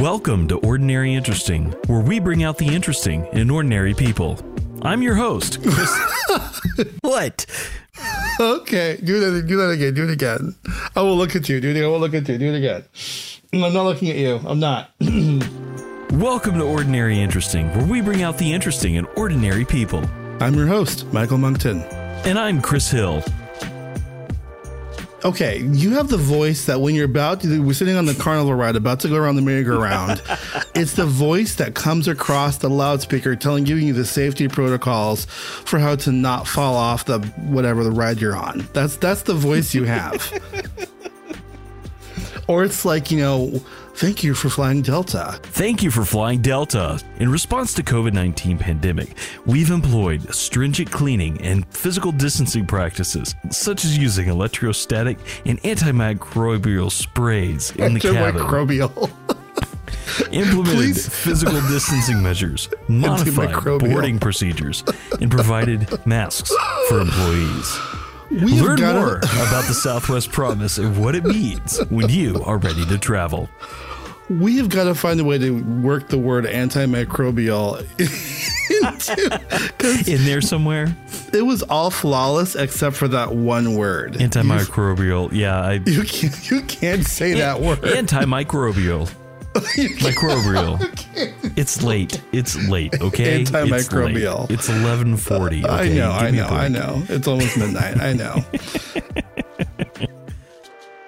Welcome to Ordinary Interesting, where we bring out the interesting in ordinary people. I'm your host, Chris. what? Okay, do that. Do that again. Do it again. I will look at you. Do it. I will look at you. Do it again. I'm not looking at you. I'm not. Welcome to Ordinary Interesting, where we bring out the interesting in ordinary people. I'm your host, Michael Moncton. And I'm Chris Hill. Okay, you have the voice that when you're about to, we're sitting on the carnival ride, about to go around the merry-go-round. it's the voice that comes across the loudspeaker, telling giving you the safety protocols for how to not fall off the whatever the ride you're on. That's that's the voice you have. or it's like you know, thank you for flying Delta. Thank you for flying Delta. In response to COVID-19 pandemic, we've employed stringent cleaning and physical distancing practices, such as using electrostatic and antimicrobial sprays in the cabin. Antimicrobial. implemented Please. physical distancing measures, modified boarding procedures, and provided masks for employees. We have Learn more about the Southwest Promise and what it means when you are ready to travel. We have got to find a way to work the word antimicrobial into In there somewhere, it was all flawless except for that one word. antimicrobial. Yeah, I. You can't, you can't say that word. Antimicrobial. Microbial. It's late. It's late. Okay. It's late. Antimicrobial. It's eleven forty. Okay? I know, I know, I know. It's almost midnight. I know.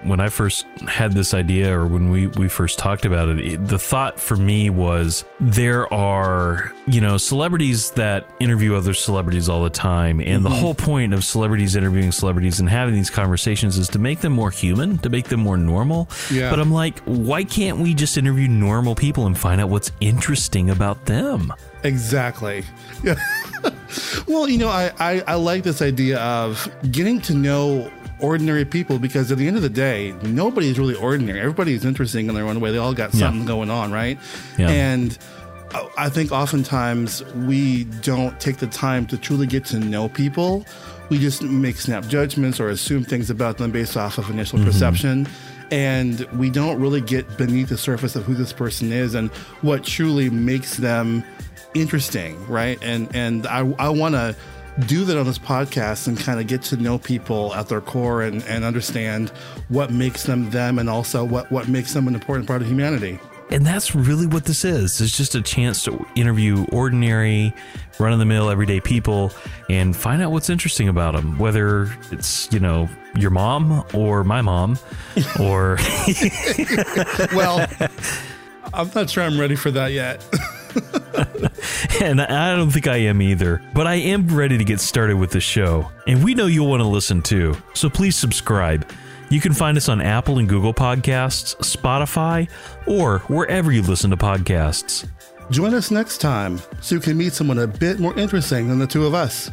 When I first had this idea or when we, we first talked about it, it, the thought for me was there are, you know, celebrities that interview other celebrities all the time. And the mm-hmm. whole point of celebrities interviewing celebrities and having these conversations is to make them more human, to make them more normal. Yeah. But I'm like, why can't we just interview normal people and find out what's interesting about them? Exactly. Yeah. well, you know, I, I, I like this idea of getting to know ordinary people because at the end of the day, nobody is really ordinary. Everybody is interesting in their own way. They all got Yeah. something going on, right? Yeah. And I- I think oftentimes we don't take the time to truly get to know people. We just make snap judgments or assume things about them based off of initial mm-hmm. perception. And we don't really get beneath the surface of who this person is and what truly makes them interesting, right? And and I, I want to do that on this podcast and kind of get to know people at their core and, and understand what makes them them and also what, what makes them an important part of humanity. And that's really what this is. It's just a chance to interview ordinary, run of the mill, everyday people and find out what's interesting about them. Whether it's, you know, your mom or my mom or Well, I'm not sure I'm ready for that yet. and I don't think I am either, but I am ready to get started with the show. And we know you'll want to listen too. So please subscribe. You can find us on Apple and Google Podcasts, Spotify, or wherever you listen to podcasts. Join us next time so you can meet someone a bit more interesting than the two of us.